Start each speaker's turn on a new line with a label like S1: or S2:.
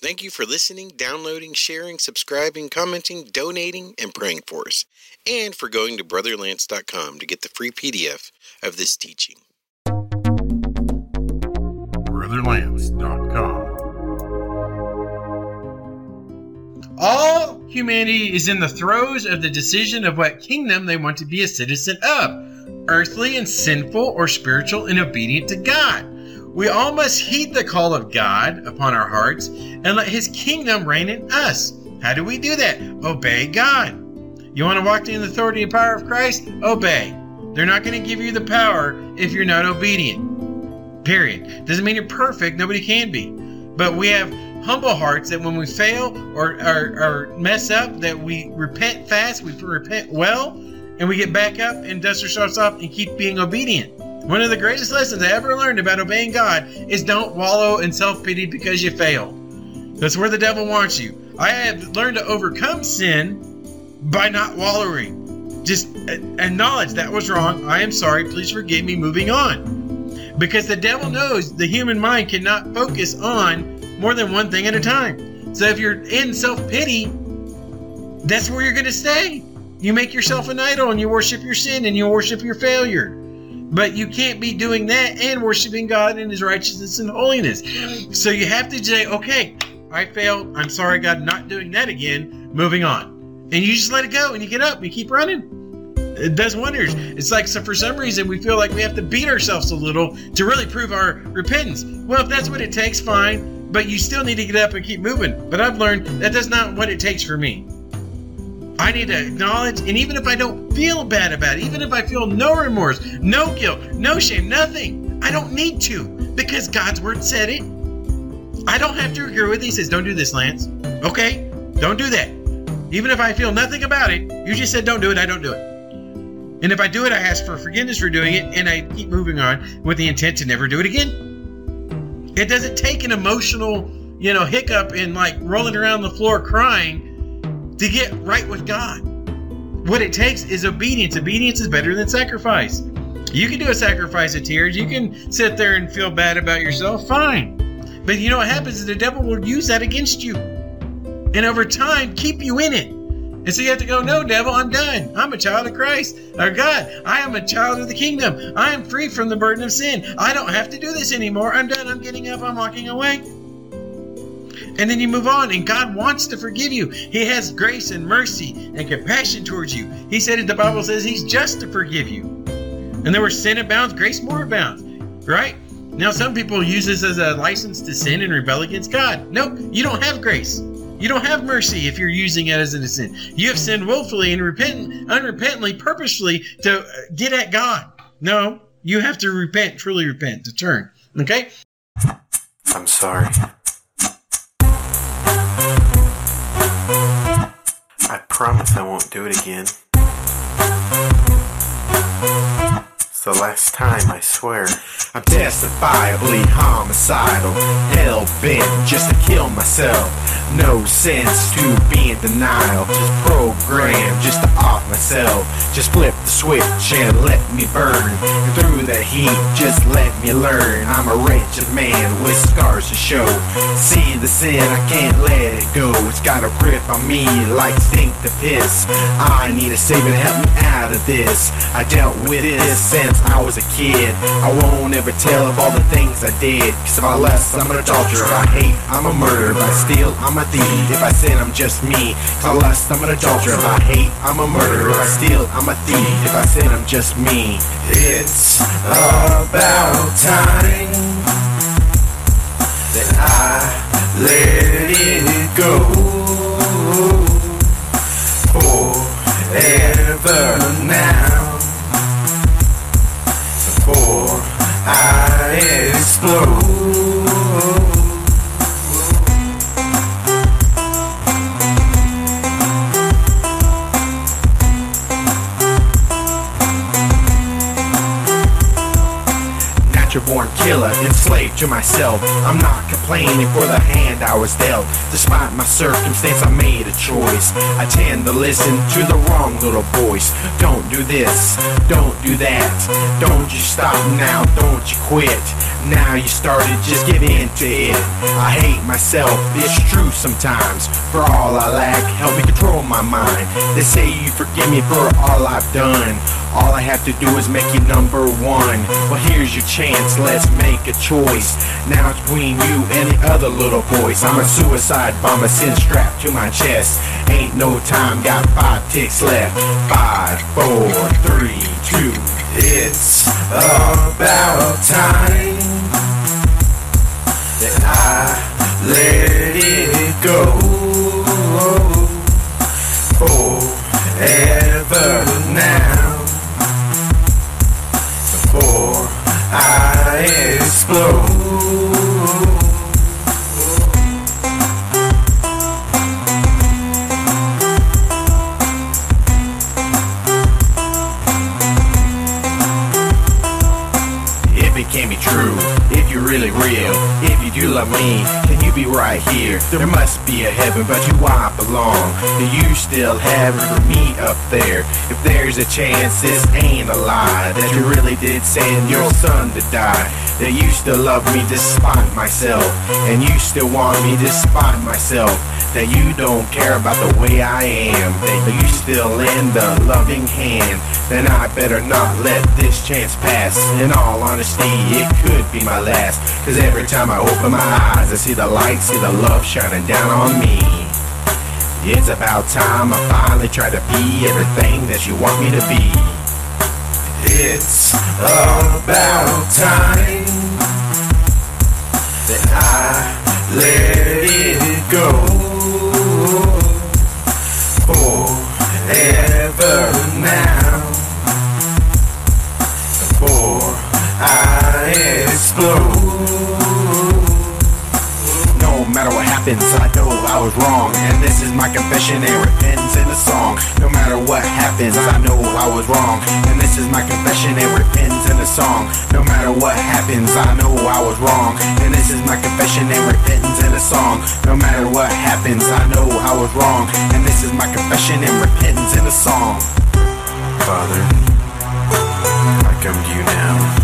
S1: Thank you for listening, downloading, sharing, subscribing, commenting, donating, and praying for us, and for going to brotherlance.com to get the free PDF of this teaching.
S2: brotherlance.com. All humanity is in the throes of the decision of what kingdom they want to be a citizen of earthly and sinful or spiritual and obedient to God. We all must heed the call of God upon our hearts and let his kingdom reign in us. How do we do that? Obey God. You want to walk in the authority and power of Christ? Obey. They're not going to give you the power if you're not obedient. Period. Doesn't mean you're perfect. Nobody can be. But we have humble hearts that when we fail or, or, or mess up, that we repent fast, we repent well, and we get back up and dust ourselves off and keep being obedient. One of the greatest lessons I ever learned about obeying God is don't wallow in self pity because you fail. That's where the devil wants you. I have learned to overcome sin by not wallowing. Just acknowledge that was wrong. I am sorry. Please forgive me. Moving on. Because the devil knows the human mind cannot focus on more than one thing at a time. So if you're in self pity, that's where you're going to stay. You make yourself an idol and you worship your sin and you worship your failure. But you can't be doing that and worshiping God in His righteousness and holiness. So you have to say, okay, I failed. I'm sorry, God, not doing that again. Moving on. And you just let it go and you get up and you keep running. It does wonders. It's like so for some reason we feel like we have to beat ourselves a little to really prove our repentance. Well, if that's what it takes, fine. But you still need to get up and keep moving. But I've learned that that's not what it takes for me. I need to acknowledge, and even if I don't feel bad about it, even if I feel no remorse, no guilt, no shame, nothing, I don't need to because God's word said it. I don't have to agree with it. He says, Don't do this, Lance. Okay? Don't do that. Even if I feel nothing about it, you just said don't do it, I don't do it. And if I do it, I ask for forgiveness for doing it, and I keep moving on with the intent to never do it again. It doesn't take an emotional, you know, hiccup and like rolling around the floor crying to get right with God. What it takes is obedience. Obedience is better than sacrifice. You can do a sacrifice of tears. You can sit there and feel bad about yourself. Fine. But you know what happens is the devil will use that against you. And over time, keep you in it. And so you have to go, no, devil, I'm done. I'm a child of Christ. Or God, I am a child of the kingdom. I am free from the burden of sin. I don't have to do this anymore. I'm done. I'm getting up. I'm walking away. And then you move on, and God wants to forgive you. He has grace and mercy and compassion towards you. He said, it the Bible says He's just to forgive you. And there were sin abounds, grace more abounds, right? Now, some people use this as a license to sin and rebel against God. No, you don't have grace. You don't have mercy if you're using it as a sin. You have sinned willfully and repentant, unrepentantly, purposely to get at God. No, you have to repent, truly repent, to turn. Okay?
S3: I'm sorry. Promise I won't do it again. The last time, I swear.
S4: I'm testifiably homicidal, hell bent just to kill myself. No sense to be in denial, just programmed just to off myself. Just flip the switch and let me burn. And through the heat, just let me learn. I'm a wretched man with scars to show. See the sin, I can't let it go. It's got a grip on me like stink to piss. I need a savior to help me out of this. I dealt with this since I was a kid. I won't ever tell of all the things I did. Cause if I lust, I'm an adulterer. If I hate, I'm a murderer. If I steal, I'm a thief. If I sin, I'm just me. If I lust, I'm an adulterer. If I hate, I'm a murderer. If I steal, I'm a thief. If I sin, I'm just me. It's about time that I let it go. Born killer, enslaved to myself. I'm not complaining for the hand I was dealt. Despite my circumstance, I made a choice. I tend to listen to the wrong little voice. Don't do this, don't do that. Don't you stop now, don't you quit. Now you started, just get into it. I hate myself, it's true sometimes. For all I lack, help me control my mind. They say you forgive me for all I've done. All I have to do is make you number one. Well, here's your chance, let's make a choice. Now it's between you and the other little voice. I'm a suicide bomber, sin strapped to my chest. Ain't no time, got five ticks left. Five, four, three, two. It's about time that I let it go forever now before I explode. If it can be true, if you do love me, can you be right here? There must be a heaven, but you won't belong. Do you still have it for me up there? If there's a chance, this ain't a lie, that you really did send your son to die. That you still love me despite myself, and you still want me despite myself. That you don't care about the way I am, that you still lend a loving hand. Then I better not let this chance pass. In all honesty, it could be my last. Cause every time I open my eyes, I see the light, see the love shining down on me. It's about time I finally try to be everything that you want me to be. It's about time that I let it go. Forever now. Before I explode. No matter what happens, I know I was wrong. And this is my confession and repentance in a song. No matter what happens, I know I was wrong. And this is my confession and repentance in a song. No matter what happens, I know I was wrong. And this is my confession and repentance song. No matter what happens, I know I was wrong. And this is my confession and repentance in a song.
S3: Father, I come to you now,